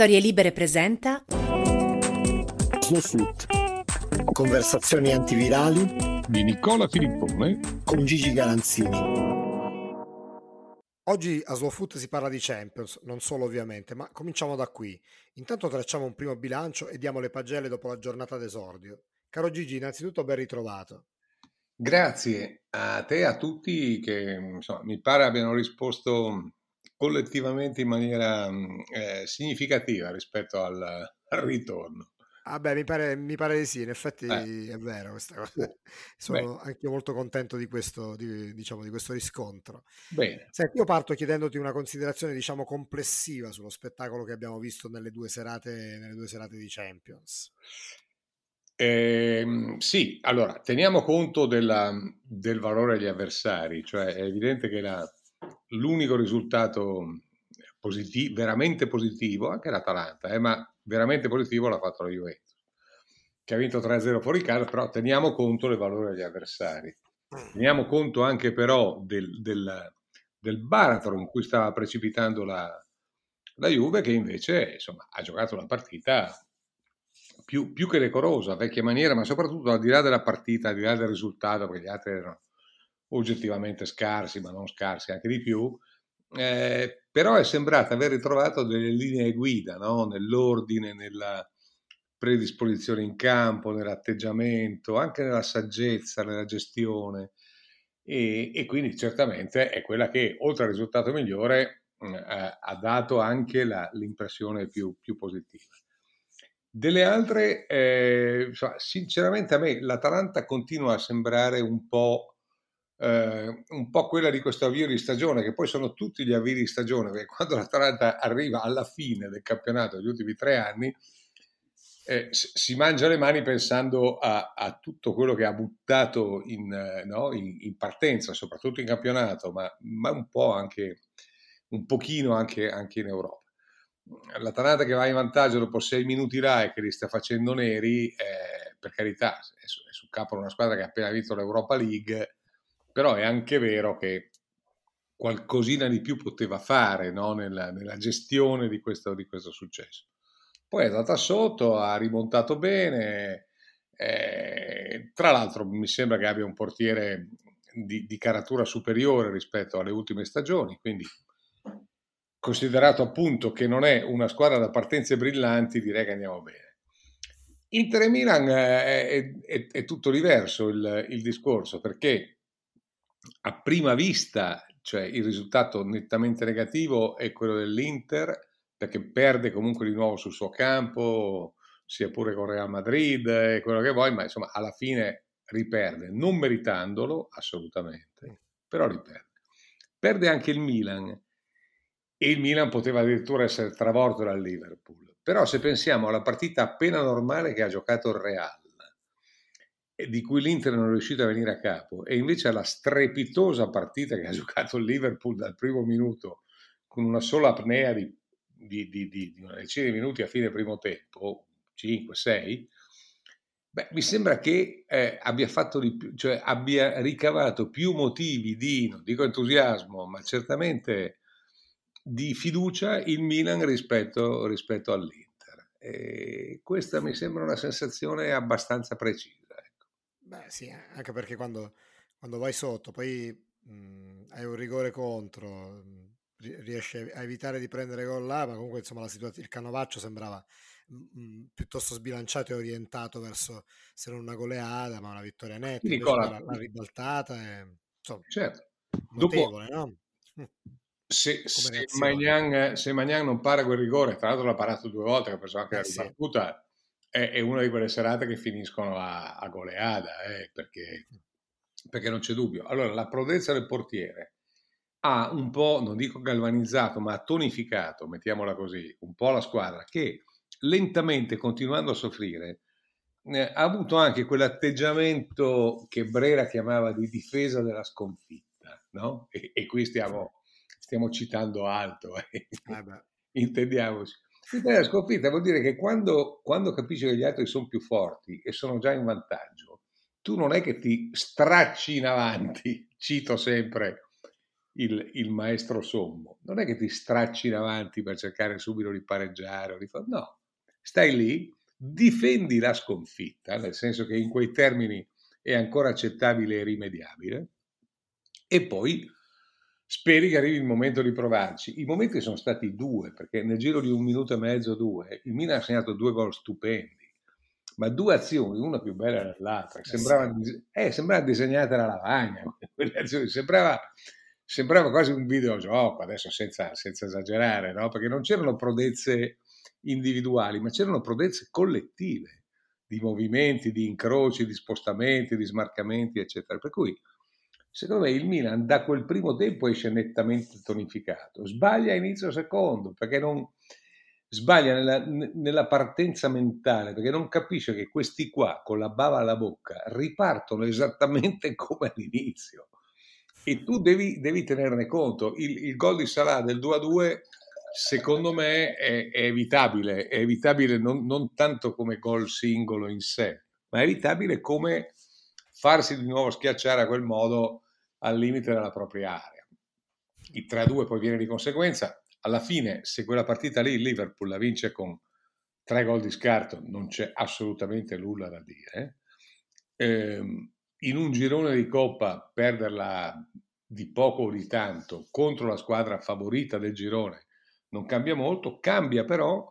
Storie Libere presenta Slow Food. Conversazioni antivirali di Nicola Filippone con Gigi Galanzini. Oggi a Slow Food si parla di Champions, non solo ovviamente, ma cominciamo da qui. Intanto tracciamo un primo bilancio e diamo le pagelle dopo la giornata d'esordio. Caro Gigi, innanzitutto ben ritrovato. Grazie a te e a tutti che insomma, mi pare abbiano risposto collettivamente in maniera eh, significativa rispetto al, al ritorno. Ah beh, mi pare, mi pare di sì, in effetti eh. è vero questa cosa. Sono beh. anche molto contento di questo, di, diciamo, di questo riscontro. Bene. Senti, io parto chiedendoti una considerazione, diciamo, complessiva sullo spettacolo che abbiamo visto nelle due serate, nelle due serate di Champions. Eh, sì, allora, teniamo conto della, del valore agli avversari, cioè è evidente che la, l'unico risultato positivo, veramente positivo, anche l'Atalanta, eh, ma veramente positivo l'ha fatto la Juventus, che ha vinto 3-0 fuori casa, però teniamo conto del valore degli avversari. Teniamo conto anche però del, del, del baratro in cui stava precipitando la, la Juve, che invece insomma, ha giocato una partita più, più, che decorosa, vecchia maniera, ma soprattutto al di là della partita, al di là del risultato, perché gli altri erano oggettivamente scarsi, ma non scarsi anche di più, eh, però è sembrata aver ritrovato delle linee guida no? nell'ordine, nella predisposizione in campo, nell'atteggiamento, anche nella saggezza, nella gestione e, e quindi certamente è quella che oltre al risultato migliore eh, ha dato anche la, l'impressione più, più, positiva. Delle altre, eh, sinceramente a me l'Atalanta continua a sembrare un po' eh, un po' quella di questo avvio di stagione, che poi sono tutti gli avvii di stagione, perché quando l'Atalanta arriva alla fine del campionato degli ultimi tre anni, eh, si mangia le mani pensando a, a, tutto quello che ha buttato in, no, in, in partenza, soprattutto in campionato, ma, ma, un po' anche, un pochino anche, anche in Europa. L'Atalanta che va in vantaggio dopo sei minuti là e che li sta facendo neri, eh, per carità, è, su, è sul capo una squadra che ha appena vinto l'Europa League, però è anche vero che qualcosina di più poteva fare no? nella, nella, gestione di questo, di questo, successo. Poi è andata sotto, ha rimontato bene, eh, tra l'altro mi sembra che abbia un portiere di, di caratura superiore rispetto alle ultime stagioni, quindi considerato appunto che non è una squadra da partenze brillanti, direi che andiamo bene. Inter e Milan eh, è, è, è tutto diverso il, il discorso perché a prima vista, cioè il risultato nettamente negativo è quello dell'Inter, perché perde comunque di nuovo sul suo campo, sia pure con Real Madrid e quello che vuoi, ma insomma alla fine riperde, non meritandolo assolutamente, però riperde. Perde anche il Milan e il Milan poteva addirittura essere travolto dal Liverpool. Però se pensiamo alla partita appena normale che ha giocato il Real, di cui l'Inter non è riuscito a venire a capo e invece alla strepitosa partita che ha giocato il Liverpool dal primo minuto con una sola apnea di, di, di, di una decina di minuti a fine primo tempo, 5-6, beh, mi sembra che eh, abbia fatto di più, cioè abbia ricavato più motivi di, non dico entusiasmo, ma certamente di fiducia il Milan rispetto, rispetto all'Inter. E questa mi sembra una sensazione abbastanza precisa. Beh, sì, anche perché quando, quando vai sotto, poi mh, hai un rigore contro, mh, riesci a evitare di prendere gol là, ma comunque insomma la situazione, il canovaccio sembrava mh, piuttosto sbilanciato e orientato verso se non una goleada, ma una vittoria netta. Nicola, la, la ribaltata è insomma, certo. notevole, Dopo, no? Se, se, Magnan, se, Magnan, non para quel rigore, tra l'altro l'ha parato due volte, che penso anche eh, la ribattuta, sì è, è, una di quelle serate che finiscono a, a goleada, eh, perché, perché non c'è dubbio. Allora, la prodezza del portiere ha un po', non dico galvanizzato, ma tonificato, mettiamola così, un po' la squadra che lentamente, continuando a soffrire, eh, ha avuto anche quell'atteggiamento che Brera chiamava di difesa della sconfitta, no? E, e qui stiamo, stiamo, citando alto, eh. Ah intendiamoci. La sconfitta vuol dire che quando, quando capisci che gli altri sono più forti e sono già in vantaggio, tu non è che ti stracci in avanti, cito sempre il, il, maestro sommo. Non è che ti stracci in avanti per cercare subito di pareggiare o di fare... No, stai lì, difendi la sconfitta, nel senso che in quei termini è ancora accettabile e rimediabile, e poi speri che arrivi il momento di provarci. I momenti sono stati due, perché nel giro di un minuto e mezzo, due, il Milan ha segnato due gol stupendi, ma due azioni, una più bella dell'altra, eh, sembrava disegnate alla lavagna, quelle azioni, sembrava, sembrava quasi un videogioco, adesso senza, senza esagerare, no? perché non c'erano prodezze individuali, ma c'erano prodezze collettive di movimenti, di incroci, di spostamenti, di smarcamenti, eccetera. Per cui Secondo me il Milan da quel primo tempo esce nettamente tonificato. Sbaglia a inizio secondo perché non sbaglia nella, nella, partenza mentale perché non capisce che questi qua con la bava alla bocca ripartono esattamente come all'inizio e tu devi, devi tenerne conto. Il, il gol di Salah del 2 a 2 secondo me è, è evitabile, è evitabile non, non tanto come gol singolo in sé, ma è evitabile come farsi di nuovo schiacciare a quel modo al limite della propria area. Il 3-2 poi viene di conseguenza. Alla fine, se quella partita lì il Liverpool la vince con tre gol di scarto, non c'è assolutamente nulla da dire. Eh, in un girone di coppa perderla di poco o di tanto contro la squadra favorita del girone non cambia molto, cambia però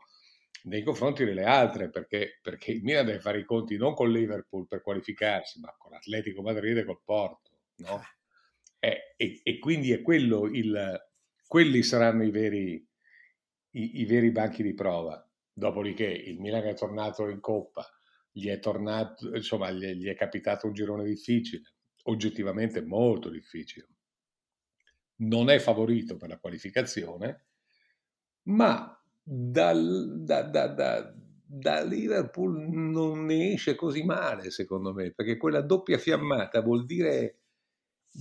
nei confronti delle altre, perché, perché il Milan deve fare i conti non con Liverpool per qualificarsi, ma con l'Atletico Madrid e col Porto, no? Eh, e, e, quindi è quello il, quelli saranno i veri, i, i veri banchi di prova. Dopodiché il Milan è tornato in Coppa, gli è tornato, insomma, gli, gli è capitato un girone difficile, oggettivamente molto difficile. Non è favorito per la qualificazione, ma dal, da, da, da, da, Liverpool non ne esce così male, secondo me, perché quella doppia fiammata vuol dire,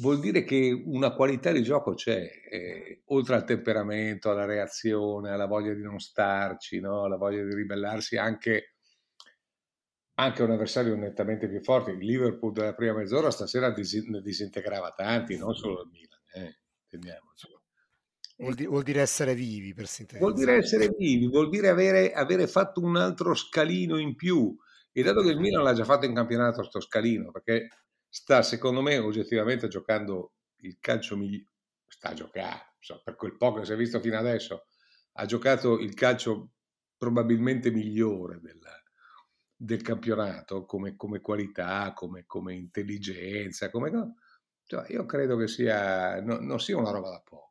vuol dire che una qualità di gioco c'è, eh, oltre al temperamento, alla reazione, alla voglia di non starci, no? alla voglia di ribellarsi anche, anche un avversario nettamente più forte. Il Liverpool della prima mezz'ora stasera ne disintegrava tanti, non solo il Milan, eh. Vuol, di- vuol, dire essere vivi, per sintetizzare. Vuol dire essere vivi, vuol dire avere, avere, fatto un altro scalino in più. E dato che il Milan l'ha già fatto in campionato sto scalino, perché sta, secondo me, oggettivamente giocando il calcio migliore, sta a giocare, so, per quel poco che si è visto fino adesso, ha giocato il calcio probabilmente migliore del, del campionato come, come qualità, come, come, intelligenza, come... Cioè, io credo che sia, no, non sia una roba da poco.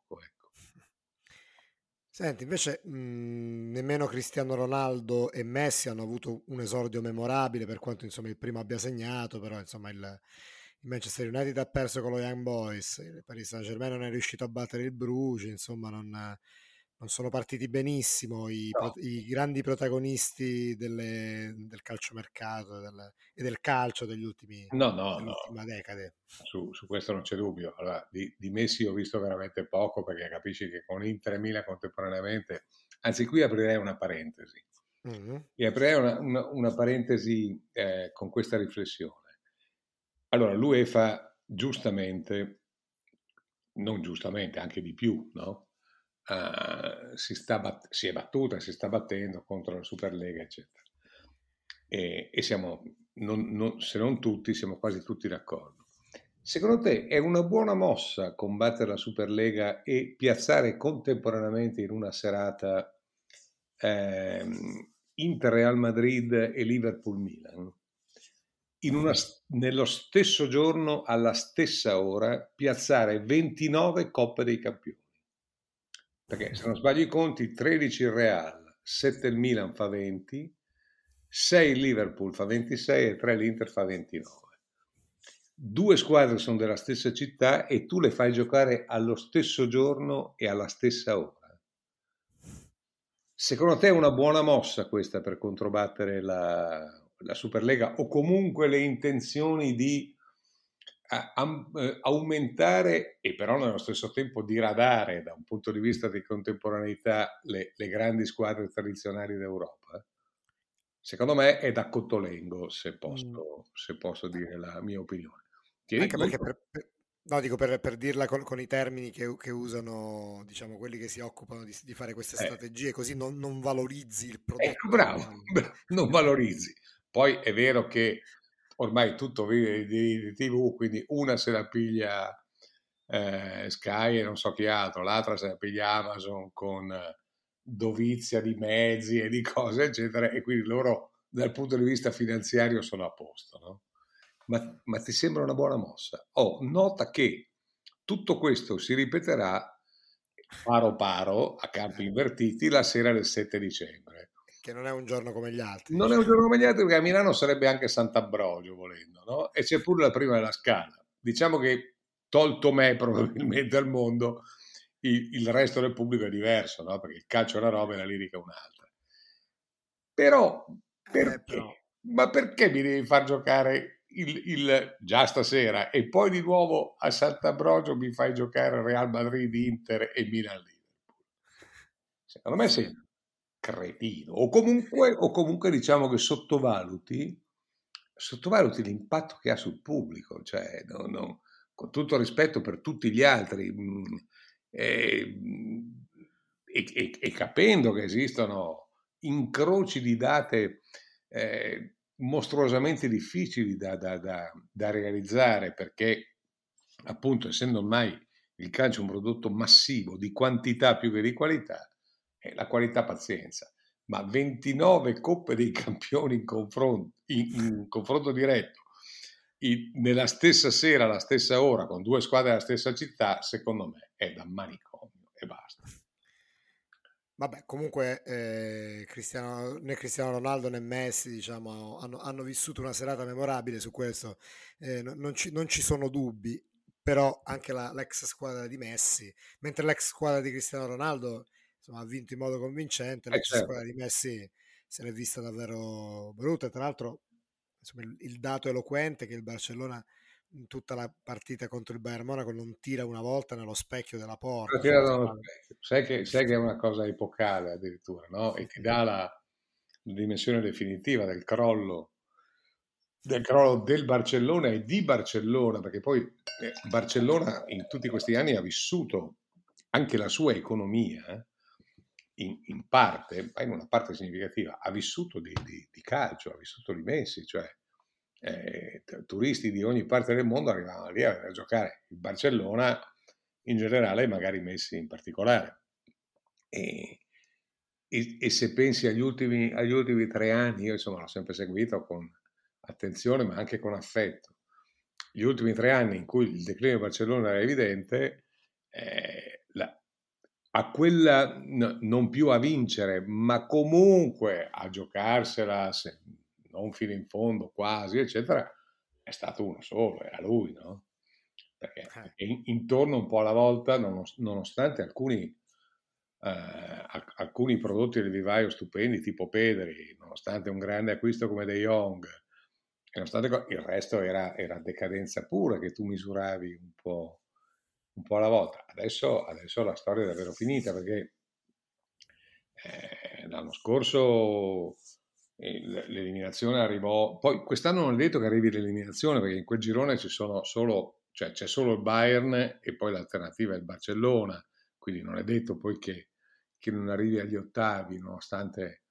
Senti, invece mh, mhmm, nemmeno Cristiano Ronaldo e Messi hanno avuto un esordio memorabile, per quanto insomma il primo abbia segnato, però insomma il, il Manchester United ha perso con lo Young Boys, il Paris Saint Germain non è riuscito a battere il Bruges, insomma non, non sono partiti benissimo i, no. pro, i grandi protagonisti delle, del calciomercato del, e del calcio degli ultimi no, no, no. decade. Su, su, questo non c'è dubbio. Allora, di, di, Messi ho visto veramente poco perché capisci che con Inter e Milan contemporaneamente, anzi qui aprirei una parentesi. Mm-hmm. E aprirei una, una, una parentesi eh, con questa riflessione. Allora, l'UEFA giustamente, non giustamente, anche di più, no? Uh, si, bat- si, è battuta, si sta battendo contro la Superlega, eccetera. E, e siamo, non, non, se non tutti, siamo quasi tutti d'accordo. Secondo te è una buona mossa combattere la Superlega e piazzare contemporaneamente in una serata ehm, Inter Real Madrid e Liverpool Milan? Una, nello stesso giorno, alla stessa ora, piazzare 29 Coppe dei Campioni perché se non sbaglio i conti 13 il Real, 7 il Milan fa 20, 6 il Liverpool fa 26 e 3 l'Inter fa 29. Due squadre sono della stessa città e tu le fai giocare allo stesso giorno e alla stessa ora. Secondo te è una buona mossa questa per controbattere la, la Superlega o comunque le intenzioni di a, a, eh, aumentare e però nello stesso tempo diradare da un punto di vista di contemporaneità le, le grandi squadre tradizionali d'Europa? Secondo me è da Cottolengo, se posso, mm. se posso dire la mia opinione. Tieni Anche conto... perché per, No, dico per, per dirla con, con, i termini che, che, usano, diciamo, quelli che si occupano di, di fare queste eh. strategie, così non, non, valorizzi il prodotto. Ecco, bravo, bravo, non valorizzi. Poi è vero che ormai tutto vive di, di TV, quindi una se la piglia eh, Sky e non so chi altro, l'altra se la piglia Amazon con dovizia di mezzi e di cose, eccetera, e quindi loro dal punto di vista finanziario sono a posto, no? ma, ma ti sembra una buona mossa? Oh, nota che tutto questo si ripeterà paro paro a campi invertiti la sera del 7 dicembre. Che non è un giorno come gli altri. Non è un giorno come gli altri perché a Milano sarebbe anche Sant'Ambrogio volendo, no? E c'è pure la prima della scala. Diciamo che tolto me probabilmente al mondo, il, il resto del pubblico è diverso, no? Perché il calcio è una roba e la lirica è un'altra. Però, perché? Eh, però... Ma perché mi devi far giocare il, il, già stasera e poi di nuovo a Sant'Ambrogio mi fai giocare Real Madrid, Inter e Milan Liverpool. Secondo me sei cretino o comunque, o comunque diciamo che sottovaluti, sottovaluti l'impatto che ha sul pubblico, cioè no, no, con tutto rispetto per tutti gli altri mh, mm, e, e, e, capendo che esistono incroci di date eh, mostruosamente difficili da, da, da, da, realizzare perché appunto essendo ormai il calcio un prodotto massivo di quantità più che di qualità, eh, la qualità pazienza, ma 29 coppe dei campioni in confronto, in, in confronto diretto in, nella stessa sera, alla stessa ora, con due squadre della stessa città, secondo me è da manicomio e basta. Vabbè, comunque eh, Cristiano, né Cristiano Ronaldo né Messi diciamo, hanno, hanno vissuto una serata memorabile su questo, eh, non, ci, non, ci, sono dubbi, però anche la, l'ex squadra di Messi, mentre l'ex squadra di Cristiano Ronaldo insomma, ha vinto in modo convincente, eh, l'ex certo. squadra di Messi se l'è vista davvero brutta, tra l'altro insomma, il, il dato eloquente che il Barcellona in tutta la partita contro il Bayern Monaco non tira una volta nello specchio della porta. Sai che, sai che, è una cosa epocale addirittura, no? E ti dà la, la dimensione definitiva del crollo, del crollo del Barcellona e di Barcellona, perché poi eh, Barcellona in tutti questi anni ha vissuto anche la sua economia, eh? In, in, parte, ma in una parte significativa, ha vissuto di, di, di calcio, ha vissuto di Messi, cioè eh, turisti di ogni parte del mondo arrivavano lì a, a giocare il Barcellona in generale magari Messi in particolare. E, e, e se pensi agli ultimi, agli ultimi, tre anni, io insomma l'ho sempre seguito con attenzione ma anche con affetto, gli ultimi tre anni in cui il declino di Barcellona era evidente, eh, a quella no, non più a vincere, ma comunque a giocarsela se, non fino in fondo, quasi, eccetera, è stato uno solo, era lui, no? Perché eh. intorno un po' alla volta, nonostante alcuni, eh, alcuni prodotti del vivaio stupendi, tipo Pedri, nonostante un grande acquisto come De Jong, nonostante il resto era, era decadenza pura che tu misuravi un po', un po alla volta. Adesso, adesso, la storia è davvero finita perché eh, l'anno scorso l'eliminazione arrivò, poi quest'anno non è detto che arrivi l'eliminazione perché in quel girone ci sono solo, cioè c'è solo il Bayern e poi l'alternativa è il Barcellona, quindi non è detto poi che, che non arrivi agli ottavi nonostante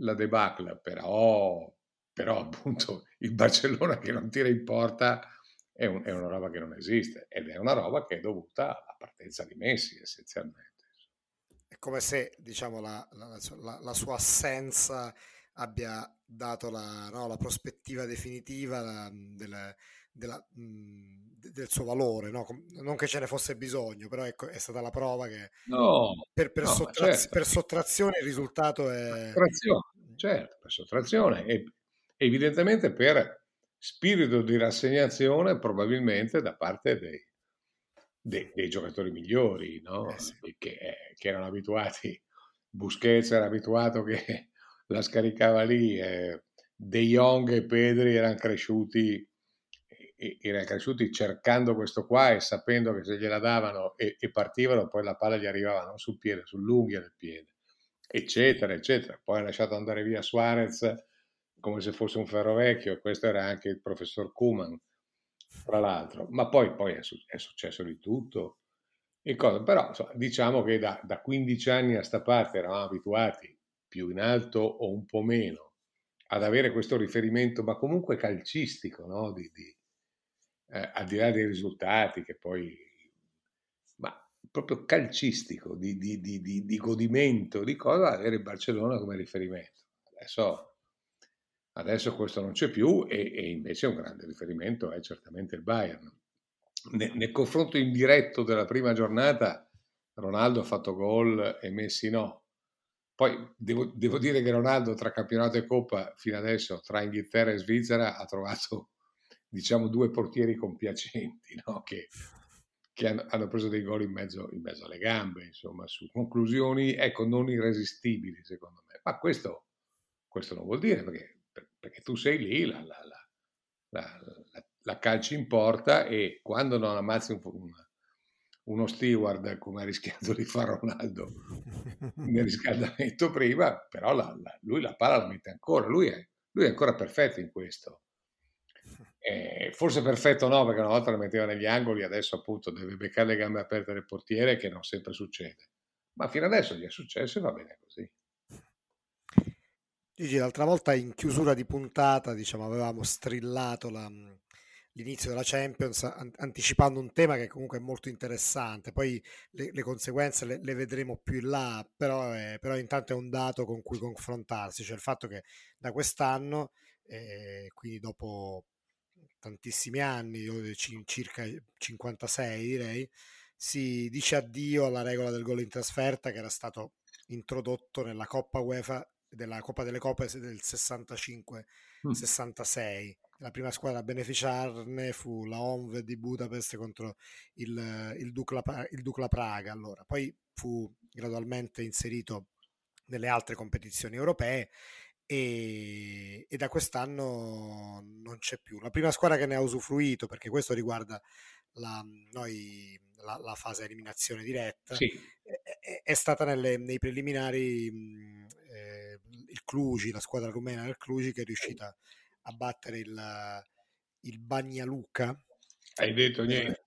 la debacle, però, però appunto il Barcellona che non tira in porta è, un, è una roba che non esiste ed è una roba che è dovuta alla partenza di Messi essenzialmente. È come se diciamo la, la, la, la sua assenza abbia dato la, no, la prospettiva definitiva la, del, della, mh, del, suo valore, no? non che ce ne fosse bisogno, però ecco, è stata la prova che no, per, per, no, sottraz- certo. per, sottrazione il risultato è... Sottrazione, certo, per sottrazione e evidentemente per spirito di rassegnazione probabilmente da parte dei, dei, dei giocatori migliori, no? eh sì. che, che erano abituati, Busquets era abituato che la scaricava lì. Eh, De Jong e Pedri erano cresciuti, erano cresciuti cercando questo qua e sapendo che se gliela davano e, e partivano, poi la palla gli arrivava non sul piede, sull'unghia del piede, eccetera, eccetera. Poi ha lasciato andare via Suarez come se fosse un ferro vecchio, questo era anche il professor Kuman. tra l'altro, ma poi, poi è, è, successo di tutto. E cosa, però insomma, diciamo che da, da 15 anni a sta parte eravamo abituati più in alto o un po' meno ad avere questo riferimento, ma comunque calcistico, no? di, di, eh, al di là dei risultati che poi, ma proprio calcistico, di, di godimento, di cosa, avere Barcellona come riferimento. Adesso, adesso questo non c'è più e, e, invece un grande riferimento è certamente il Bayern. Ne, nel confronto indiretto della prima giornata, Ronaldo ha fatto gol e Messi no poi devo, devo, dire che Ronaldo tra campionato e coppa fino adesso, tra Inghilterra e Svizzera, ha trovato diciamo due portieri compiacenti no? che, che hanno, hanno, preso dei gol in mezzo, in mezzo, alle gambe, insomma, su conclusioni ecco, non irresistibili secondo me. Ma questo, questo non vuol dire perché, perché tu sei lì, la, la, la, la, calci in porta e quando non ammazzi un, un uno steward come ha rischiato di fare Ronaldo nel riscaldamento prima, però lui la palla la mette ancora, lui è, lui è ancora perfetto in questo. Eh, forse perfetto no, perché una volta la metteva negli angoli, adesso appunto deve beccare le gambe aperte del portiere, che non sempre succede. Ma fino adesso gli è successo e va bene così. Gigi, l'altra volta in chiusura di puntata, diciamo, avevamo strillato la, l'inizio della Champions, an- anticipando un tema che comunque è molto interessante. Poi le, le conseguenze le, le, vedremo più in là, però, è, però, intanto è un dato con cui confrontarsi, cioè il fatto che da quest'anno, eh, quindi dopo tantissimi anni, circa 56 direi, si dice addio alla regola del gol in trasferta che era stato introdotto nella Coppa UEFA della Coppa delle Coppe del 65-66. Mm la prima squadra a beneficiarne fu la ONV di Budapest contro il, il, Dukla, il Dukla Praga. Allora, poi fu gradualmente inserito nelle altre competizioni europee e, e, da quest'anno non c'è più. La prima squadra che ne ha usufruito, perché questo riguarda la, noi, la, la fase eliminazione diretta, sì. è, è, stata nelle, nei preliminari eh, il Cluj, la squadra rumena del Cluj che è riuscita a battere il, il Bagnaluca. Hai detto niente.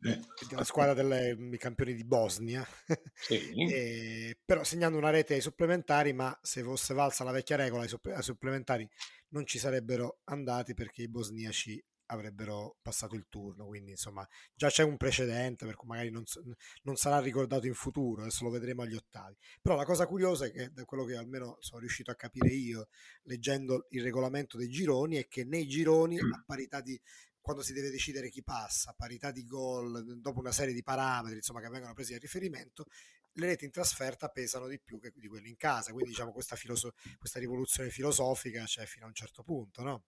Della squadra dei campioni di Bosnia. Sì. e, però segnando una rete ai supplementari, ma se fosse valsa la vecchia regola, ai supplementari non ci sarebbero andati perché i bosniaci avrebbero passato il turno. Quindi, insomma, già c'è un precedente, per cui magari non, non, sarà ricordato in futuro. Adesso lo vedremo agli ottavi. Però la cosa curiosa è che, da quello che almeno sono riuscito a capire io leggendo il regolamento dei gironi, è che nei gironi, a parità di quando si deve decidere chi passa, a parità di gol, dopo una serie di parametri insomma, che vengono presi a riferimento, le reti in trasferta pesano di più che di quelle in casa. Quindi, diciamo, questa, filoso- questa rivoluzione filosofica c'è fino a un certo punto, no?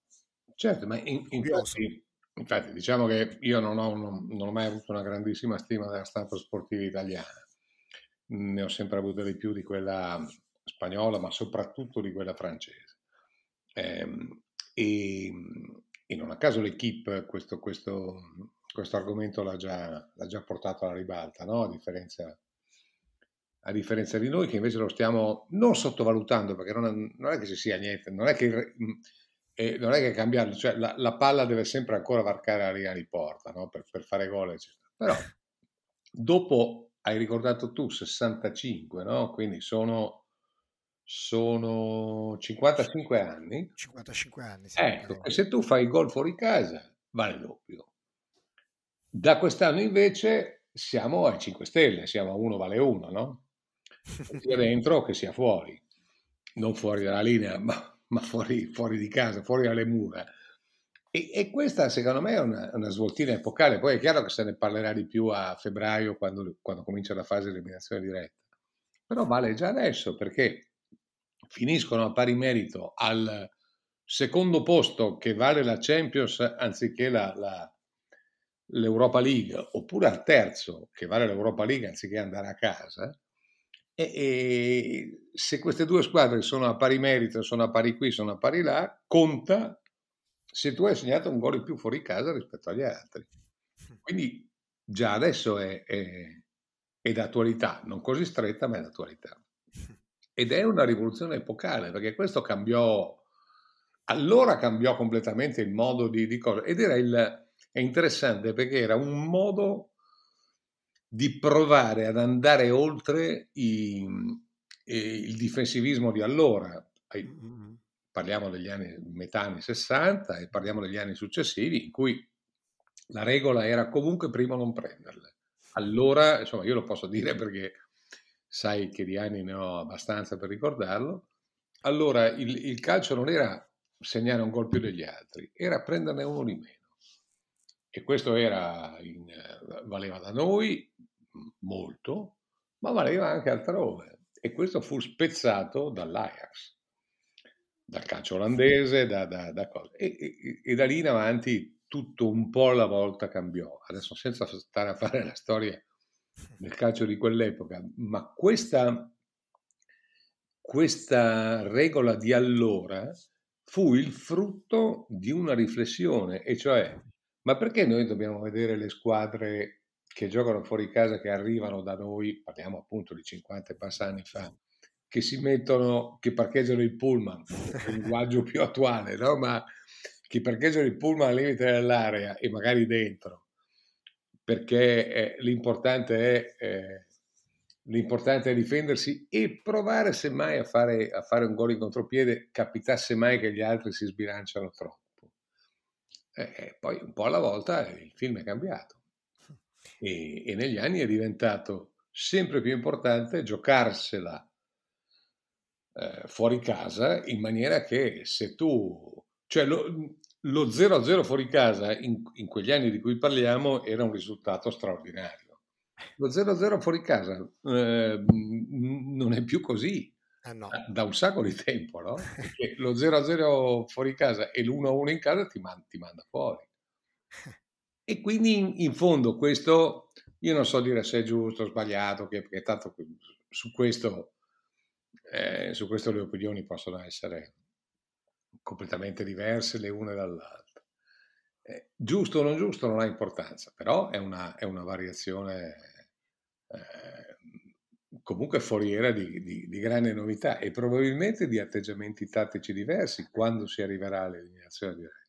Certo, ma in, infatti, infatti, diciamo che io non ho, non, non ho, mai avuto una grandissima stima della stampa sportiva italiana, ne ho sempre avuto di più di quella spagnola, ma soprattutto di quella francese. Ehm, e, e, non a caso l'equipe questo, questo, questo argomento l'ha già, l'ha già, portato alla ribalta, no? a, differenza, a, differenza, di noi che invece lo stiamo non sottovalutando, perché non è, non è che ci sia niente, non è che e non è che cambiarlo, cioè la, la, palla deve sempre ancora varcare la linea di porta no? per, per, fare gol, eccetera. Però dopo hai ricordato tu 65, no? quindi sono, sono 55 anni. 55 anni, sì. Ecco, e se tu fai gol fuori casa, vale doppio. Da quest'anno invece siamo ai 5 stelle, siamo a 1 vale 1, no? Sia dentro che sia fuori. Non fuori dalla linea, ma ma fuori, fuori di casa, fuori dalle mura. E, e, questa secondo me è una, una, svoltina epocale, poi è chiaro che se ne parlerà di più a febbraio quando, quando comincia la fase di eliminazione diretta, però vale già adesso perché finiscono a pari merito al secondo posto che vale la Champions anziché la, la, l'Europa League, oppure al terzo che vale l'Europa League anziché andare a casa, e, e, se queste due squadre sono a pari merito, sono a pari qui, sono a pari là, conta se tu hai segnato un gol in più fuori casa rispetto agli altri. Quindi già adesso è, è, è d'attualità, non così stretta, ma è d'attualità. Ed è una rivoluzione epocale, perché questo cambiò, allora cambiò completamente il modo di, di cosa, ed era il, è interessante perché era un modo di provare ad andare oltre i, il difensivismo di allora. Mm-hmm. Parliamo degli anni, metà anni 60 e parliamo degli anni successivi in cui la regola era comunque prima non prenderle. Allora, insomma, io lo posso dire perché sai che di anni ne ho abbastanza per ricordarlo. Allora, il, il calcio non era segnare un gol più degli altri, era prenderne uno di meno. E questo era in, valeva da noi molto, ma valeva anche altrove. E questo fu spezzato dall'Ajax, dal calcio olandese, da, da, da e, e, e, da lì in avanti tutto un po' alla volta cambiò. Adesso senza stare a fare la storia del calcio di quell'epoca, ma questa, questa regola di allora fu il frutto di una riflessione, e cioè, ma perché noi dobbiamo vedere le squadre che giocano fuori casa, che arrivano da noi, parliamo appunto di 50 e passa anni fa, che si mettono, che parcheggiano il pullman, un linguaggio più attuale, no? ma che parcheggiano il pullman al limite dell'area e magari dentro, perché eh, l'importante, è, eh, l'importante è difendersi e provare semmai a fare, a fare un gol in contropiede, capitasse mai che gli altri si sbilanciano troppo. E poi un po' alla volta il film è cambiato e, e negli anni è diventato sempre più importante giocarsela eh, fuori casa in maniera che se tu, cioè lo, lo 0-0 fuori casa in, in, quegli anni di cui parliamo era un risultato straordinario. Lo 0-0 fuori casa eh, non è più così eh no. da un sacco di tempo, no? Perché lo 0-0 fuori casa e l'1-1 in casa ti, man- ti manda fuori. E quindi in, in, fondo questo, io non so dire se è giusto o sbagliato, perché tanto su questo, eh, su questo le opinioni possono essere completamente diverse le une dall'altra. Eh, giusto o non giusto non ha importanza, però è una, è una variazione eh, comunque foriera di, di, di, grande novità e probabilmente di atteggiamenti tattici diversi quando si arriverà all'eliminazione diretta.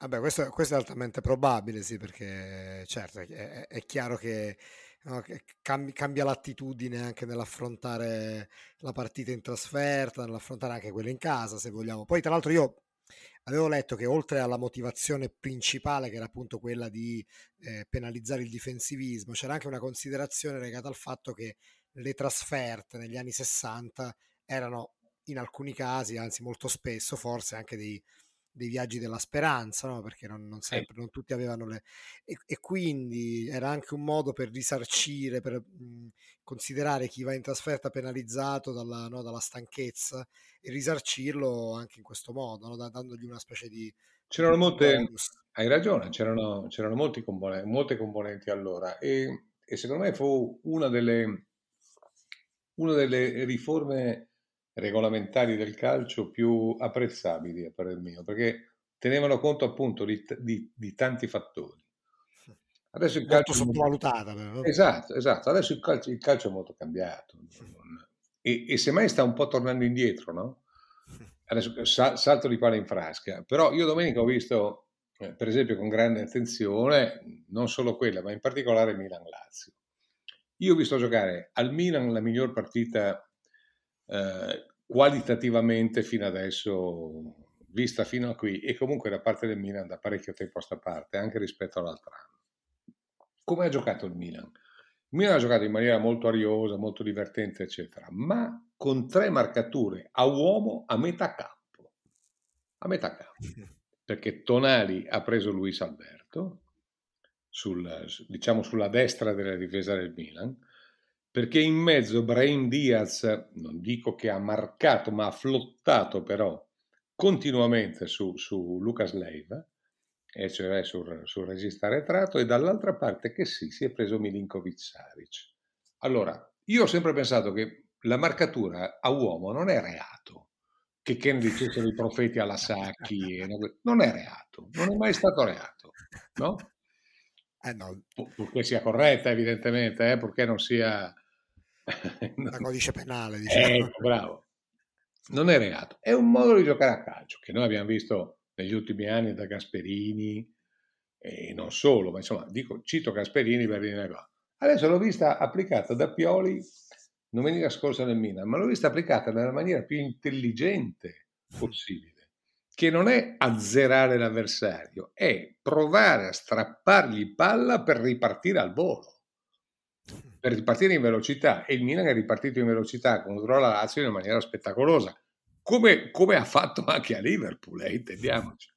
Vabbè, questo, questo, è altamente probabile, sì, perché certo è, è chiaro che, no, che cambi, cambia l'attitudine anche nell'affrontare la partita in trasferta, nell'affrontare anche quella in casa, se vogliamo. Poi, tra l'altro, io avevo letto che oltre alla motivazione principale, che era appunto quella di eh, penalizzare il difensivismo, c'era anche una considerazione legata al fatto che le trasferte negli anni 60 erano in alcuni casi, anzi molto spesso, forse anche dei dei viaggi della speranza, no? perché non, non sempre, non tutti avevano le... E, e, quindi era anche un modo per risarcire, per mh, considerare chi va in trasferta penalizzato dalla, no, dalla stanchezza e risarcirlo anche in questo modo, no? dandogli una specie di... C'erano molte... Hai ragione, c'erano, c'erano componenti, molte componenti allora e, e secondo me fu una delle, una delle riforme regolamentari del calcio più apprezzabili a parer mio, perché tenevano conto appunto di, di, di tanti fattori. Adesso il molto calcio sottovalutata. Molto... Esatto, esatto. Adesso il calcio, il calcio, è molto cambiato e, e semmai sta un po' tornando indietro, no? Adesso salto di palla in frasca, però io domenica ho visto, eh, per esempio, con grande attenzione, non solo quella, ma in particolare Milan-Lazio. Io ho visto giocare al Milan la miglior partita eh, qualitativamente fino adesso vista fino a qui e comunque da parte del Milan da parecchio tempo a sta parte anche rispetto all'altro anno. Come ha giocato il Milan? Il Milan ha giocato in maniera molto ariosa, molto divertente, eccetera, ma con tre marcature a uomo a metà campo. A metà campo. Perché Tonali ha preso Luis Alberto, sul, diciamo sulla destra della difesa del Milan, perché in mezzo Brahim Diaz, non dico che ha marcato, ma ha flottato però continuamente su, su Lucas Leiva, e cioè sul, sul regista arretrato, e dall'altra parte che sì, si è preso Milinkovic Saric. Allora, io ho sempre pensato che la marcatura a uomo non è reato, che ne dicessero i profeti alla Sacchi, non è reato, non è mai stato reato, no? Eh no. Purché sia corretta, evidentemente, eh, purché non sia... La codice penale, diciamo. Eh, bravo. Non è reato, è un modo di giocare a calcio che noi abbiamo visto negli ultimi anni da Gasperini, e non solo, ma insomma, dico, cito Gasperini per dire qua. Adesso l'ho vista applicata da Pioli domenica scorsa nel Milan, ma l'ho vista applicata nella maniera più intelligente possibile, che non è azzerare l'avversario, è provare a strappargli palla per ripartire al volo per ripartire in velocità e il Milan è ripartito in velocità contro la Lazio in maniera spettacolosa, come, come ha fatto anche a Liverpool, eh, intendiamoci,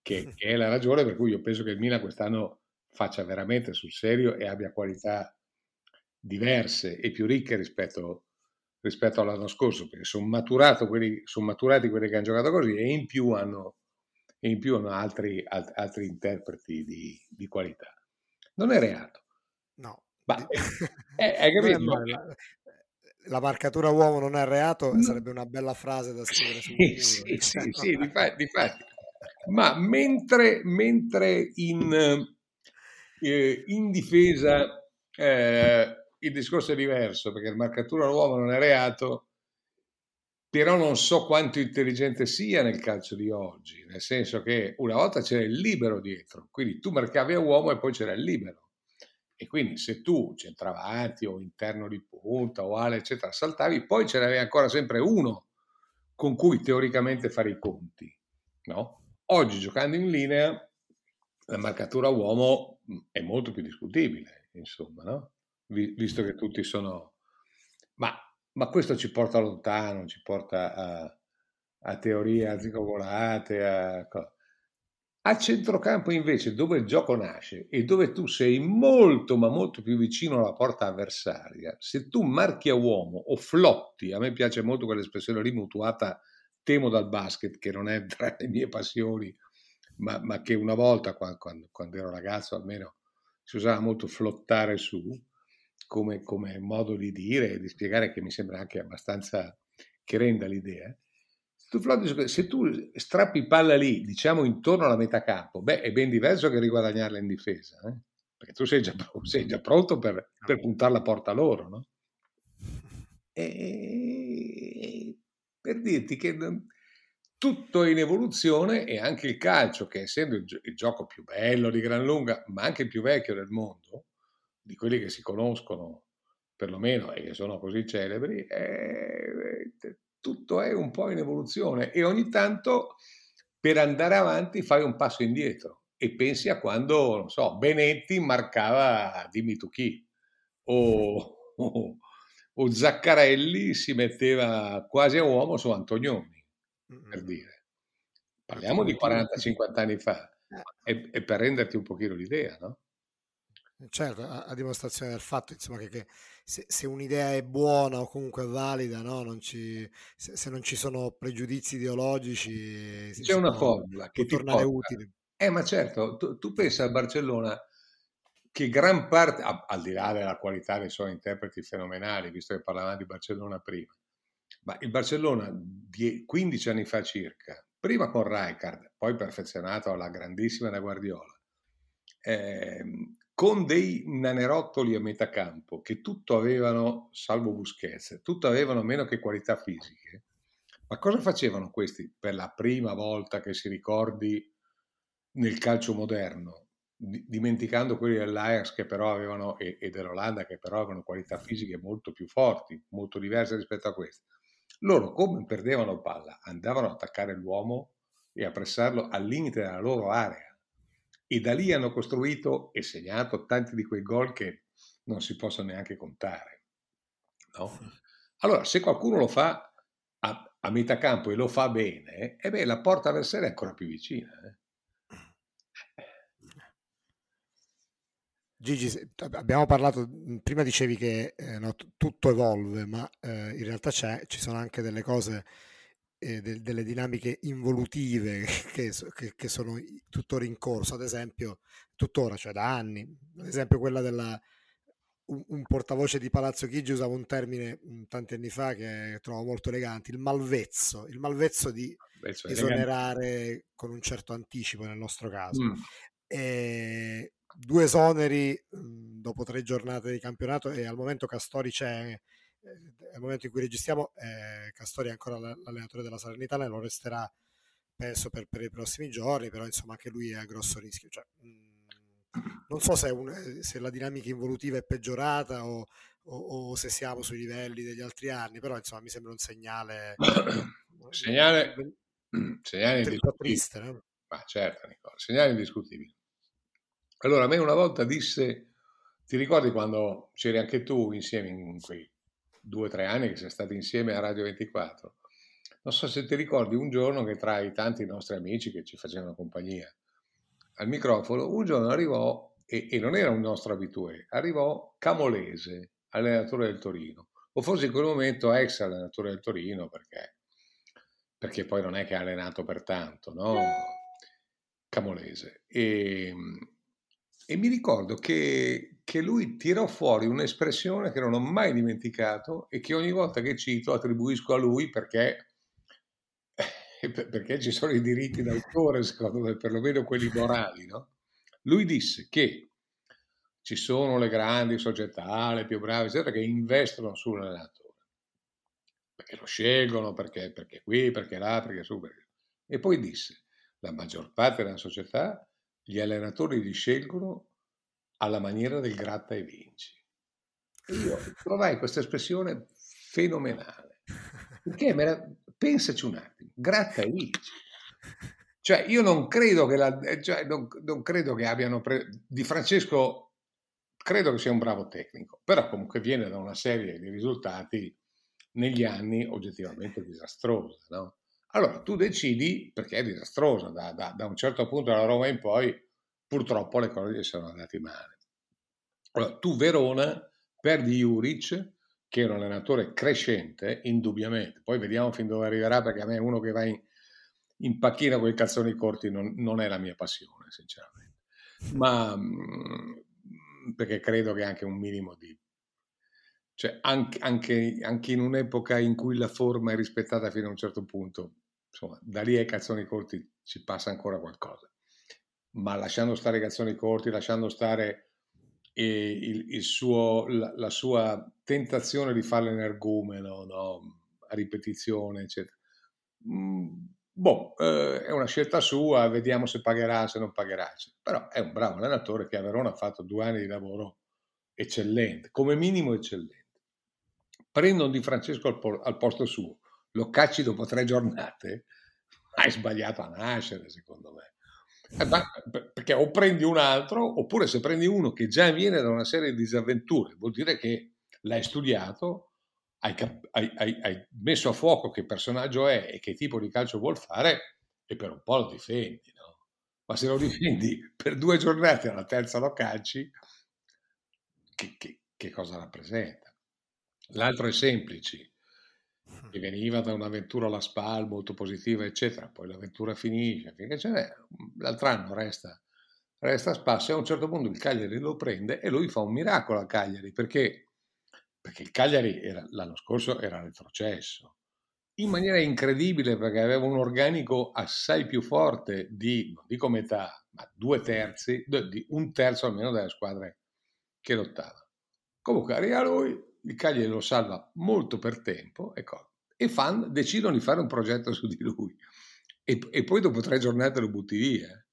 che, che, è la ragione per cui io penso che il Milan quest'anno faccia veramente sul serio e abbia qualità diverse e più ricche rispetto, rispetto all'anno scorso, perché sono, quelli, sono, maturati quelli che hanno giocato così e in più hanno, in più hanno altri, alt, altri interpreti di, di qualità. Non è reato. No, ma, eh, hai capito? la, marcatura uomo non è reato no. sarebbe una bella frase da scrivere sì, sì, sì, sì, difatti, difatti. Ma mentre, mentre in, eh, in difesa eh, il discorso è diverso, perché la marcatura uomo non è reato, però non so quanto intelligente sia nel calcio di oggi, nel senso che una volta c'era il libero dietro, quindi tu marcavi a uomo e poi c'era il libero. E quindi se tu centravanti o interno di punta o ale, eccetera, saltavi, poi ce n'avevi ancora sempre uno con cui teoricamente fare i conti. No? Oggi giocando in linea la marcatura uomo è molto più discutibile, insomma, no? visto che tutti sono... Ma, ma, questo ci porta lontano, ci porta a, a teorie azicovolate, a... A centrocampo invece, dove il gioco nasce e dove tu sei molto ma molto più vicino alla porta avversaria, se tu marchi a uomo o flotti, a me piace molto quell'espressione lì mutuata temo dal basket, che non è tra le mie passioni, ma, ma che una volta, quando, quando, ero ragazzo almeno, si usava molto flottare su, come, come modo di dire e di spiegare che mi sembra anche abbastanza che renda l'idea se tu strappi palla lì, diciamo intorno alla metà campo, beh, è ben diverso che riguadagnarla in difesa, eh? perché tu sei già, sei già pronto per, per, puntare la porta loro, no? E, per dirti che tutto è in evoluzione e anche il calcio, che essendo il, il gioco più bello di gran lunga, ma anche il più vecchio del mondo, di quelli che si conoscono perlomeno e che sono così celebri, è, tutto è un po' in evoluzione e ogni tanto per andare avanti fai un passo indietro e pensi a quando, non so, Benetti marcava Dimmi tu chi o, o, o Zaccarelli si metteva quasi a uomo su Antonioni, per dire. Parliamo di 40-50 anni fa eh. e, e per renderti un pochino l'idea, no? Certo, a, a dimostrazione del fatto insomma, che, che se, se, un'idea è buona o comunque valida, no? non ci, se, se, non ci sono pregiudizi ideologici, c'è una formula che tornare porta. utile. Eh, ma certo, tu, tu pensi a Barcellona che gran parte, a, al di là della qualità dei suoi interpreti fenomenali, visto che parlavamo di Barcellona prima, ma il Barcellona di 15 anni fa circa, prima con Rijkaard, poi perfezionato alla grandissima da Guardiola, eh, con dei nanerottoli a metà campo che tutto avevano, salvo Busquets, tutto avevano meno che qualità fisiche. Ma cosa facevano questi per la prima volta che si ricordi nel calcio moderno? dimenticando quelli dell'Ajax che però avevano e, e, dell'Olanda che però avevano qualità fisiche molto più forti, molto diverse rispetto a queste. Loro come perdevano palla, andavano ad attaccare l'uomo e a pressarlo al limite della loro area e da lì hanno costruito e segnato tanti di quei gol che non si possono neanche contare. No? Allora, se qualcuno lo fa a, a, metà campo e lo fa bene, eh beh, la porta avversaria è ancora più vicina. Eh? Gigi, abbiamo parlato, prima dicevi che eh, no, tutto evolve, ma eh, in realtà ci sono anche delle cose eh, de- delle dinamiche involutive che, che, che, sono tuttora in corso, ad esempio, tuttora, cioè da anni, ad esempio quella della... Un, un portavoce di Palazzo Chigi usava un termine mh, tanti anni fa che trovo molto elegante, il malvezzo, il malvezzo di malvezzo esonerare elegante. con un certo anticipo nel nostro caso. Mm. E, due esoneri mh, dopo tre giornate di campionato e al momento Castori c'è nel momento in cui registriamo eh, Castori è ancora l'allenatore della Salernitana e lo resterà penso per, per, i prossimi giorni, però insomma anche lui è a grosso rischio. Cioè, mh, mm, non so se, un, se, la dinamica involutiva è peggiorata o, o, o, se siamo sui livelli degli altri anni, però insomma mi sembra un segnale... segnale, segnale un triste, no? Ma certo, Nicola, segnale indiscutibile. Allora, a me una volta disse, ti ricordi quando c'eri anche tu insieme in quei due o tre anni che sei stati insieme a Radio 24? Non so se ti ricordi un giorno che tra i tanti nostri amici che ci facevano compagnia al microfono, un giorno arrivò, e, e non era un nostro abitué, arrivò Camolese, allenatore del Torino, o forse in quel momento ex allenatore del Torino, perché, perché poi non è che ha allenato per tanto, no? Camolese. E, e mi ricordo che, che, lui tirò fuori un'espressione che non ho mai dimenticato e che ogni volta che cito attribuisco a lui perché, perché ci sono i diritti d'autore, secondo me, perlomeno quelli morali. No? Lui disse che ci sono le grandi società, le più brave, eccetera, che investono sull'allenatore. Perché lo scelgono, perché, perché qui, perché là, perché su. Perché... E poi disse, la maggior parte della società gli allenatori li scelgono alla maniera del gratta e vinci. E io trovai questa espressione fenomenale. Perché la... pensaci un attimo, gratta e vinci. Cioè, io non credo che, la, cioè, non, non credo che abbiano... Pre... Di Francesco credo che sia un bravo tecnico, però comunque viene da una serie di risultati negli anni oggettivamente disastrosa, no? Allora tu decidi, perché è disastrosa, da, da, da un certo punto della Roma in poi purtroppo le cose gli sono andate male. Allora, tu Verona perdi Juric, che è un allenatore crescente, indubbiamente. Poi vediamo fin dove arriverà, perché a me uno che va in, in panchina con i calzoni corti non, non, è la mia passione, sinceramente. Ma mm, perché credo che anche un minimo di... Cioè, anche, anche, anche in un'epoca in cui la forma è rispettata fino a un certo punto, insomma, da lì ai calzoni corti ci passa ancora qualcosa. Ma lasciando stare i calzoni corti, lasciando stare eh, il, il suo, la, la, sua tentazione di fare l'energumeno no? a ripetizione, eccetera. Mm, boh, eh, è una scelta sua, vediamo se pagherà, se non pagherà. Eccetera. Però è un bravo allenatore che a Verona ha fatto due anni di lavoro eccellente, come minimo eccellente. Prendono Di Francesco al, al posto suo, lo cacci dopo tre giornate, hai sbagliato a nascere, secondo me. Eh, perché o prendi un altro, oppure se prendi uno che già viene da una serie di disavventure, vuol dire che l'hai studiato, hai, hai, hai, hai messo a fuoco che personaggio è e che tipo di calcio vuol fare e per un po' lo difendi. No? Ma se lo difendi per due giornate alla terza lo calci, che, che, che cosa rappresenta? L'altro è semplice che veniva da un'avventura alla SPAL molto positiva, eccetera, poi l'avventura finisce, finché ce n'è, l'altro anno resta, resta a spasso e a un certo punto il Cagliari lo prende e lui fa un miracolo a Cagliari, perché, perché il Cagliari era, l'anno scorso era retrocesso, in maniera incredibile perché aveva un organico assai più forte di, non dico metà, ma due terzi, di un terzo almeno delle squadre che lottavano. Comunque arriva lui, il Cagliari lo salva molto per tempo ecco, e fan decidono di fare un progetto su di lui e, e poi dopo tre giornate lo butti via.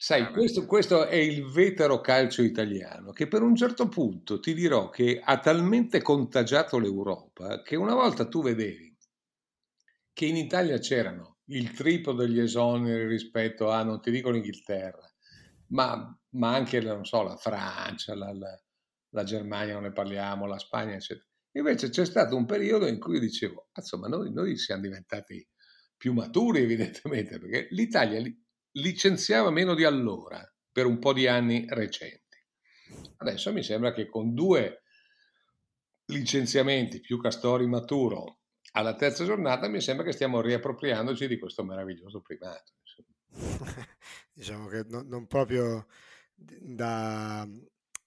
Sai, ah, questo, questo, è il vetero calcio italiano che per un certo punto ti dirò che ha talmente contagiato l'Europa che una volta tu vedevi che in Italia c'erano il triplo degli esoneri rispetto a, non ti dico l'Inghilterra, ma, ma anche, non so, la Francia, la, la, la Germania non ne parliamo, la Spagna, eccetera. Invece c'è stato un periodo in cui dicevo, insomma, noi, noi siamo diventati più maturi evidentemente, perché l'Italia li, licenziava meno di allora per un po' di anni recenti. Adesso mi sembra che con due licenziamenti più Castori maturo alla terza giornata mi sembra che stiamo riappropriandoci di questo meraviglioso primato. diciamo che non, non proprio da,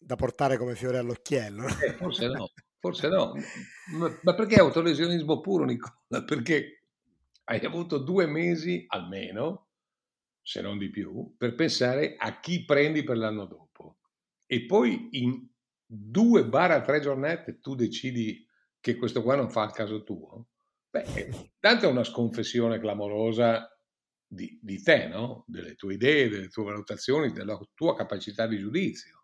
da portare come fiore all'occhiello. Eh, forse no, forse no. Ma, perché autolesionismo puro, Nicola? Perché hai avuto due mesi almeno, se non di più, per pensare a chi prendi per l'anno dopo. E poi in due barra tre giornate tu decidi che questo qua non fa il caso tuo. Beh, Tanto è una sconfessione clamorosa di, di, te, no? delle tue idee, delle tue valutazioni, della tua capacità di giudizio.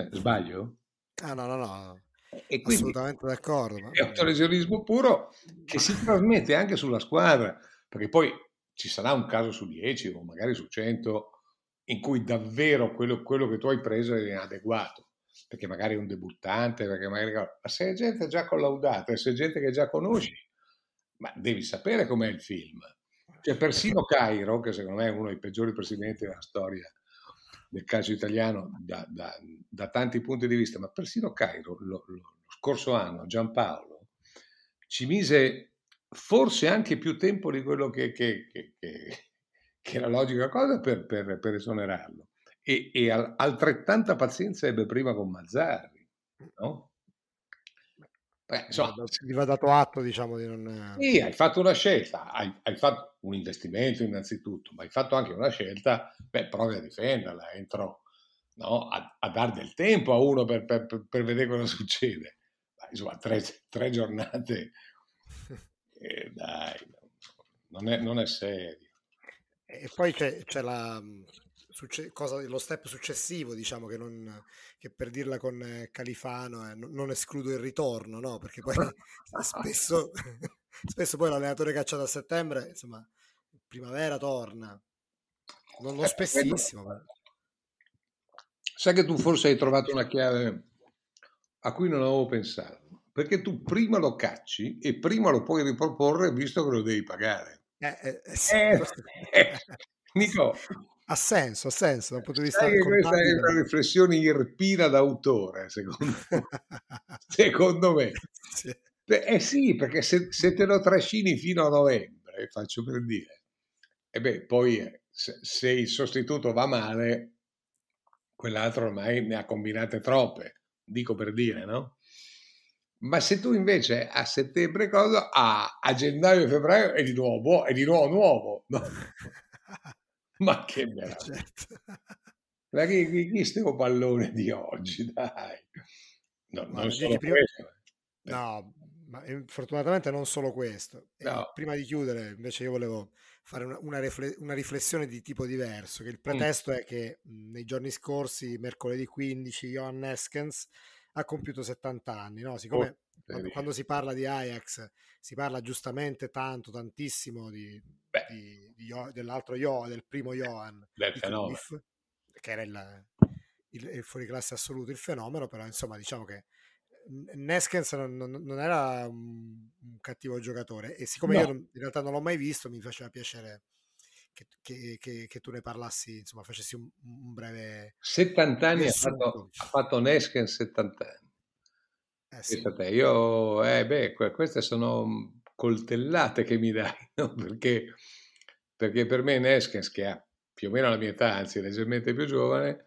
Eh, sbaglio? Ah, no, no, no. E quindi, Assolutamente d'accordo. Ma... È autolesionismo puro che si trasmette anche sulla squadra, perché poi ci sarà un caso su 10 o magari su 100 in cui davvero quello, quello che tu hai preso è inadeguato perché magari è un debuttante, perché magari... ma se è gente già collaudata, se è gente che già conosci, ma devi sapere com'è il film. Cioè, persino Cairo, che secondo me è uno dei peggiori presidenti della storia del calcio italiano da, da, da tanti punti di vista, ma persino Cairo lo, lo, lo scorso anno, Giampaolo, ci mise forse anche più tempo di quello che, che, che, che era logica cosa per, per, per esonerarlo e, e altrettanta pazienza ebbe prima con Mazzarri, no? Beh, insomma, gli va dato atto, diciamo, di non... Sì, hai fatto una scelta, hai, hai, fatto un investimento innanzitutto, ma hai fatto anche una scelta, beh, provi a difenderla, entro, no? a, a dare del tempo a uno per, per, per vedere cosa succede. Ma, insomma, tre, tre giornate, eh, dai, non è, non è serio. E poi c'è, c'è la, succe- cosa, lo step successivo, diciamo che, non, che per dirla con eh, Califano eh, non, escludo il ritorno, no? Perché poi spesso, spesso poi l'allenatore cacciato a settembre, insomma, primavera torna. Non, non eh, spessissimo. Ma... Sai che tu forse hai trovato una chiave a cui non avevo pensato. Perché tu prima lo cacci e prima lo puoi riproporre visto che lo devi pagare. Eh, eh, eh sì. eh, Nico, ha senso, ha senso dal punto di vista Sai questa è una riflessione irpina d'autore, secondo, secondo me. Sì. Eh sì, perché se, se, te lo trascini fino a novembre, faccio per dire, e beh, poi eh, se, se il sostituto va male, quell'altro ormai ne ha combinate troppe, dico per dire, no? Ma se tu invece a settembre cosa, a, a gennaio e febbraio è di nuovo, è di nuovo nuovo. No? Ma che bello. Certo. Ma che, che, che stiamo pallone di oggi, dai. No, ma non solo prima... questo. Eh. No, ma eh, fortunatamente non solo questo. No. prima di chiudere, invece, io volevo fare una, una, rifle- una, riflessione di tipo diverso. Che il mm. pretesto mm. è che mh, nei giorni scorsi, mercoledì 15, Johan Neskens ha compiuto 70 anni. No? Siccome oh, quando, quando, si parla di Ajax si parla giustamente tanto, tantissimo di, di, di dell'altro Johan, del primo Johan, del. Cliff, che era il, il, il fuoriclasse assoluto, il fenomeno, però insomma diciamo che Neskens non, non, era un, un, cattivo giocatore e siccome no. io in realtà non l'ho mai visto mi faceva piacere che, che, che, che tu ne parlassi, insomma facessi un, un breve... 70 anni ha fatto, ha fatto Neskens 70 anni. Eh sì. Io, eh beh, queste sono coltellate che mi dai, no? perché, perché, per me Neskens, che ha più o meno la mia età, anzi leggermente più giovane,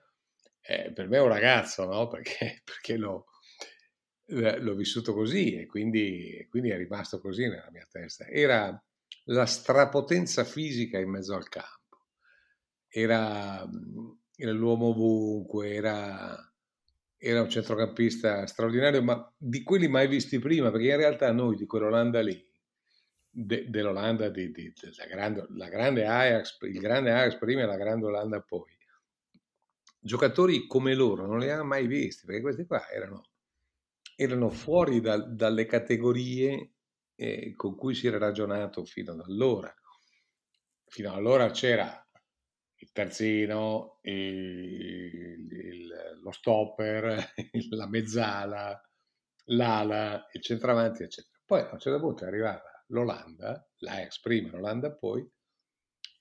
eh, per me è un ragazzo, no? perché, perché l'ho, l'ho, vissuto così e quindi, quindi, è rimasto così nella mia testa. Era la strapotenza fisica in mezzo al campo, era, era l'uomo ovunque, era era un centrocampista straordinario, ma di quelli mai visti prima, perché in realtà noi di quell'Olanda lì, de, dell'Olanda, di, di, della grande, la grande Ajax, il grande Ajax prima e la grande Olanda poi, giocatori come loro non li avevamo mai visti, perché questi qua erano, erano fuori da, dalle categorie eh, con cui si era ragionato fino ad allora. Fino ad allora c'era il terzino, il, il, lo stopper, la mezzala, l'ala, il centravanti, eccetera. Poi a un certo punto è arrivata l'Olanda, l'Ajax prima, l'Olanda poi,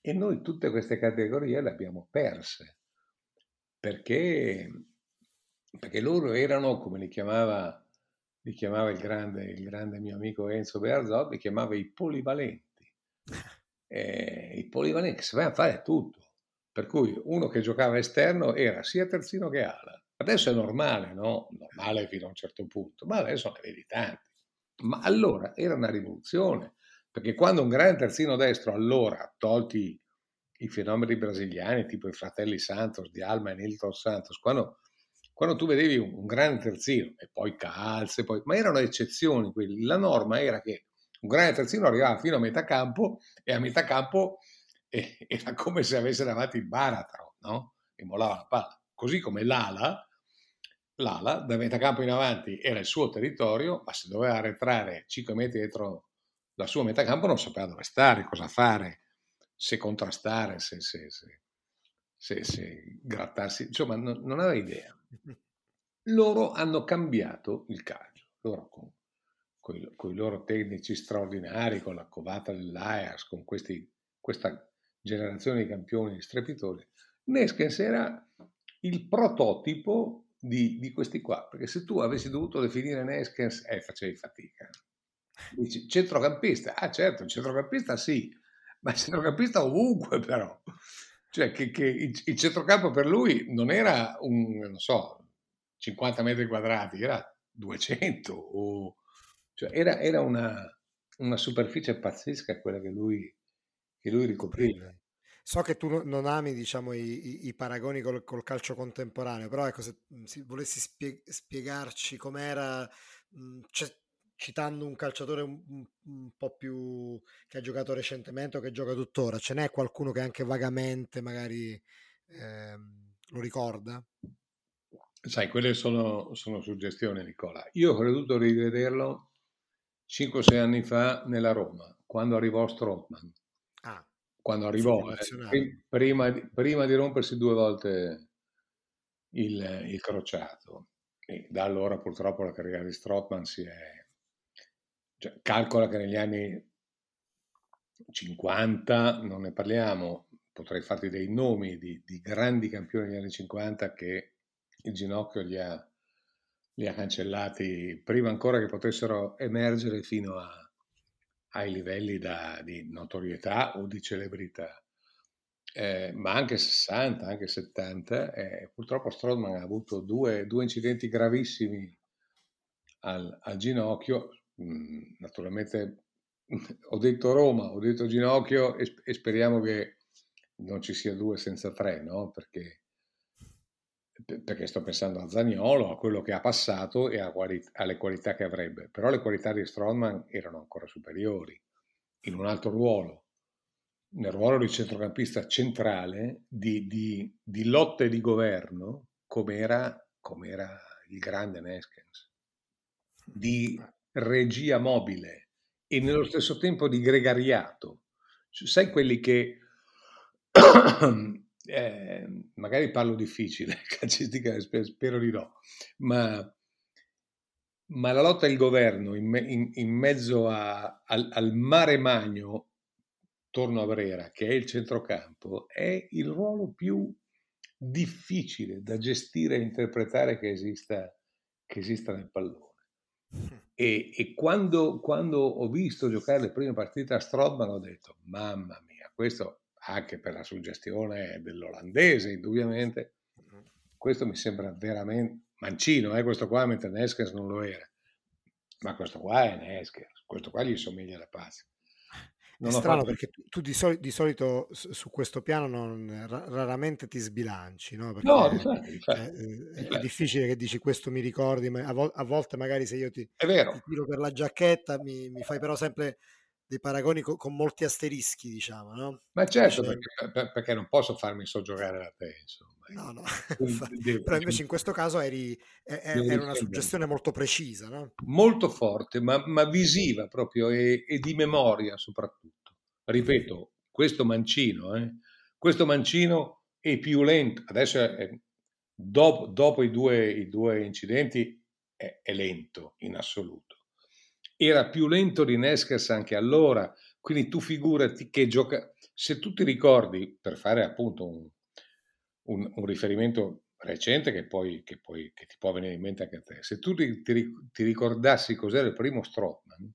e noi tutte queste categorie le abbiamo perse, perché, perché loro erano, come li chiamava, li chiamava il, grande, il grande mio amico Enzo Bearzot, li chiamava i polivalenti. Eh, I polivalenti che sapevano fare tutto per cui uno che giocava esterno era sia terzino che ala. Adesso è normale, no? Normale fino a un certo punto, ma adesso ne vedi tanti. Ma allora era una rivoluzione, perché quando un grande terzino destro, allora, tolti i fenomeni brasiliani, tipo i fratelli Santos, di Alma e Nilton Santos, quando, quando tu vedevi un, grande terzino, e poi calze, poi, ma erano eccezioni quelli, la norma era che Un grande terzino arrivava fino a metà campo e a metà campo era come se avesse davanti il baratro, no? E mollava la palla. Così come l'ala, l'ala da metà campo in avanti era il suo territorio, ma se doveva arretrare 5 metri dietro la sua metà campo non sapeva dove stare, cosa fare, se contrastare, se, se, se, se, se grattarsi, insomma non, non aveva idea. Loro hanno cambiato il calcio, loro con, con, con i loro tecnici straordinari, con la covata dell'Ajax, con questi, questa generazione di campioni strepitosi, Neskens era il prototipo di, di, questi qua, perché se tu avessi dovuto definire Neskens, eh, facevi fatica. Dici, centrocampista, ah certo, centrocampista sì, ma centrocampista ovunque però. Cioè che, che il, centrocampo per lui non era un, non so, 50 metri quadrati, era 200 o... Cioè era, era una, una, superficie pazzesca quella che lui, che lui ricopriva. So che tu non ami, diciamo, i, i, paragoni col, col, calcio contemporaneo, però ecco, se, se volessi spie, spiegarci com'era, mh, cioè, citando un calciatore un, un, po' più che ha giocato recentemente o che gioca tuttora, ce n'è qualcuno che anche vagamente magari eh, lo ricorda? Sai, quelle sono, sono suggestioni, Nicola. Io ho creduto rivederlo 5-6 anni fa nella Roma, quando arrivò Strottman. Ah, quando arrivò, eh, prima, prima, di rompersi due volte il, il crociato. E da allora purtroppo la carriera di Strottman si è cioè, calcola che negli anni 50, non ne parliamo, potrei farti dei nomi di, di grandi campioni degli anni 50 che il ginocchio li ha, li ha cancellati prima ancora che potessero emergere fino a, ai livelli da, di notorietà o di celebrità. Eh, ma anche 60, anche 70, eh, purtroppo Strodman ha avuto due, due incidenti gravissimi al, al ginocchio, naturalmente ho detto Roma, ho detto Ginocchio e, speriamo che non ci sia due senza tre, no? Perché, perché sto pensando a Zagnolo, a quello che ha passato e quali, alle qualità che avrebbe. Però le qualità di Strongman erano ancora superiori, in un altro ruolo, nel ruolo di centrocampista centrale, di, di, di lotte di governo, come era, come era il grande Neskens, di regia mobile e nello stesso tempo di gregariato. Cioè, sai quelli che eh, magari parlo difficile, calcistica spero di no, ma, ma la lotta al governo in, me, in, in mezzo a, al, al, mare magno torno a Brera, che è il centrocampo, è il ruolo più difficile da gestire e interpretare che esista, che esista nel pallone. E, e quando, quando, ho visto giocare le prime partite a Strodman ho detto, mamma mia, questo anche per la suggestione dell'olandese, indubbiamente, questo mi sembra veramente mancino, eh, questo qua, mentre Neskers non lo era. Ma questo qua è Neskers, questo qua gli somiglia da pazzo. Non è strano fatto... perché tu di, soli, di, solito su questo piano non, raramente ti sbilanci, no? Perché no, difatti, difatti, è, difatti. è, difficile che dici questo mi ricordi, ma a, vo- a volte magari se io ti, ti, tiro per la giacchetta mi, mi fai però sempre dei paragoni co- con molti asterischi, diciamo, no? Ma certo, perché, perché, non posso farmi soggiogare da te, insomma. No, no, però invece in questo caso eri, era una suggestione molto precisa, no? Molto forte, ma, ma visiva proprio e, e, di memoria soprattutto. Ripeto, questo mancino, eh, questo mancino è più lento, adesso è, dopo, dopo i, due, i, due, incidenti è, è lento in assoluto era più lento di Neskes anche allora, quindi tu figurati che gioca... Se tu ti ricordi, per fare appunto un, un, un riferimento recente che, poi, che, poi, che ti può venire in mente anche a te, se tu ti, ti, ti ricordassi cos'era il primo Strottman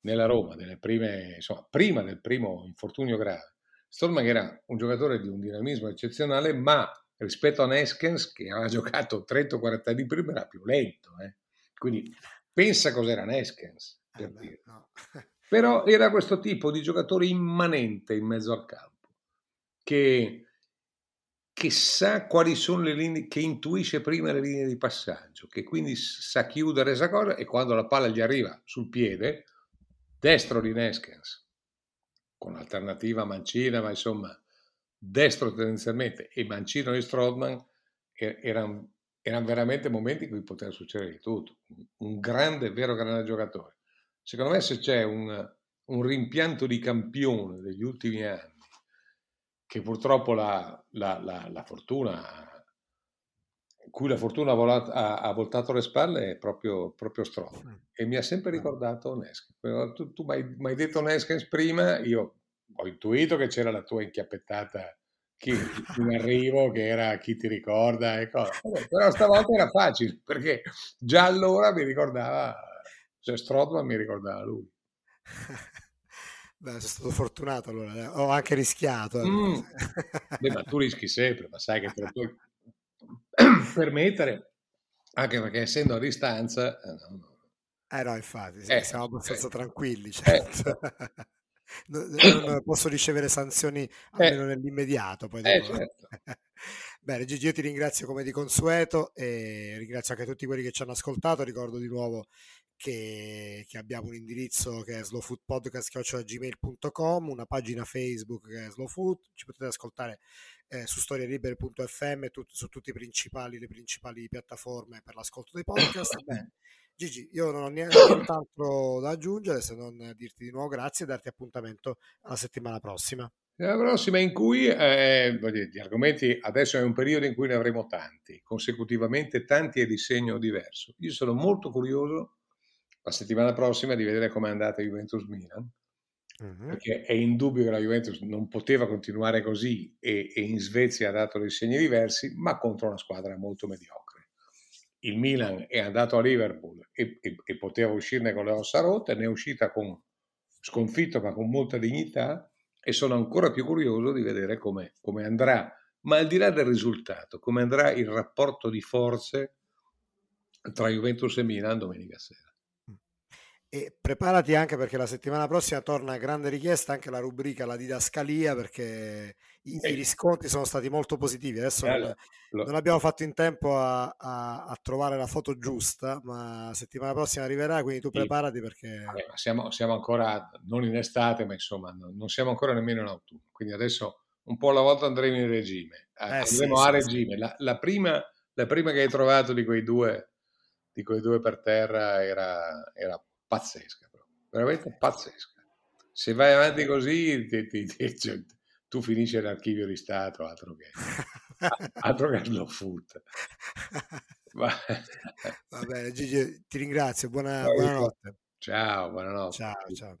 nella Roma, prime, insomma, prima del primo infortunio grave, Strottman era un giocatore di un dinamismo eccezionale, ma rispetto a Neskens, che aveva giocato 30-40 anni prima, era più lento. Eh? Quindi Pensa cos'era Neskens, per eh beh, no. Però era questo tipo di giocatore immanente in mezzo al campo, che, che sa quali sono le linee, che intuisce prima le linee di passaggio, che quindi sa chiudere esa cosa e quando la palla gli arriva sul piede, destro di Neskens, con alternativa Mancina, ma insomma destro tendenzialmente e Mancino di Strodman erano, erano veramente momenti in cui poteva succedere di tutto. Un grande, vero grande giocatore. Secondo me se c'è un, un rimpianto di campione degli ultimi anni, che purtroppo la, la, la, la fortuna cui la fortuna ha, volato, ha, ha, voltato le spalle è proprio, proprio Stroll e mi ha sempre ricordato Neskens. Tu, tu mi hai detto Neskens prima, io ho intuito che c'era la tua inchiappettata chi, in arrivo, che era chi ti ricorda, e cosa. però stavolta era facile perché già allora mi ricordava, cioè Strodman mi ricordava lui. Beh, sono stato fortunato allora, eh. ho anche rischiato. Eh. Mm. Beh, ma tu rischi sempre, ma sai che te lo puoi permettere, anche perché essendo a distanza... Eh no, eh infatti, eh, siamo abbastanza eh, tranquilli, certo. Non posso ricevere sanzioni almeno eh, nell'immediato. Poi eh, certo. Bene, Gigi, io ti ringrazio come di consueto e ringrazio anche tutti quelli che ci hanno ascoltato. Ricordo di nuovo che, che abbiamo un indirizzo che è slowfoodpodcast.gmail.com, una pagina Facebook che è slowfood, ci potete ascoltare eh, su storielibere.fm tut- su tutte le principali piattaforme per l'ascolto dei podcast. Beh, Gigi, io non ho nient'altro da aggiungere se non dirti di nuovo grazie e darti appuntamento alla settimana prossima. La prossima in cui eh, gli argomenti adesso è un periodo in cui ne avremo tanti, consecutivamente tanti e di segno diverso. Io sono molto curioso la settimana prossima di vedere come è andata Juventus Milan, uh-huh. perché è indubbio che la Juventus non poteva continuare così e, e in Svezia ha dato dei segni diversi, ma contro una squadra molto mediocre il Milan è andato a Liverpool e, e, e, poteva uscirne con le ossa rotte, ne è uscita con sconfitto ma con molta dignità e sono ancora più curioso di vedere come, come andrà, ma al di là del risultato, come andrà il rapporto di forze tra Juventus e Milan domenica sera. E preparati anche perché la settimana prossima torna a grande richiesta anche la rubrica La didascalia perché i, i riscontri sono stati molto positivi. Adesso non, non abbiamo fatto in tempo a, a, a, trovare la foto giusta, ma la settimana prossima arriverà, quindi tu preparati perché... Vabbè, siamo, siamo, ancora non in estate, ma insomma non siamo ancora nemmeno in autunno, quindi adesso un po' alla volta andremo in regime. Eh, andremo sì, a regime. Sì. La, la, prima, la, prima, che hai trovato di quei due, di quei due per terra era, era pazzesca, veramente pazzesca. Se vai avanti così, ti, ti, ti, cioè, tu finisci l'archivio di Stato, altro che, altro che slow food. Va. bene, Gigi, ti ringrazio, buona, buonanotte. Ciao, buonanotte. Ciao, ciao.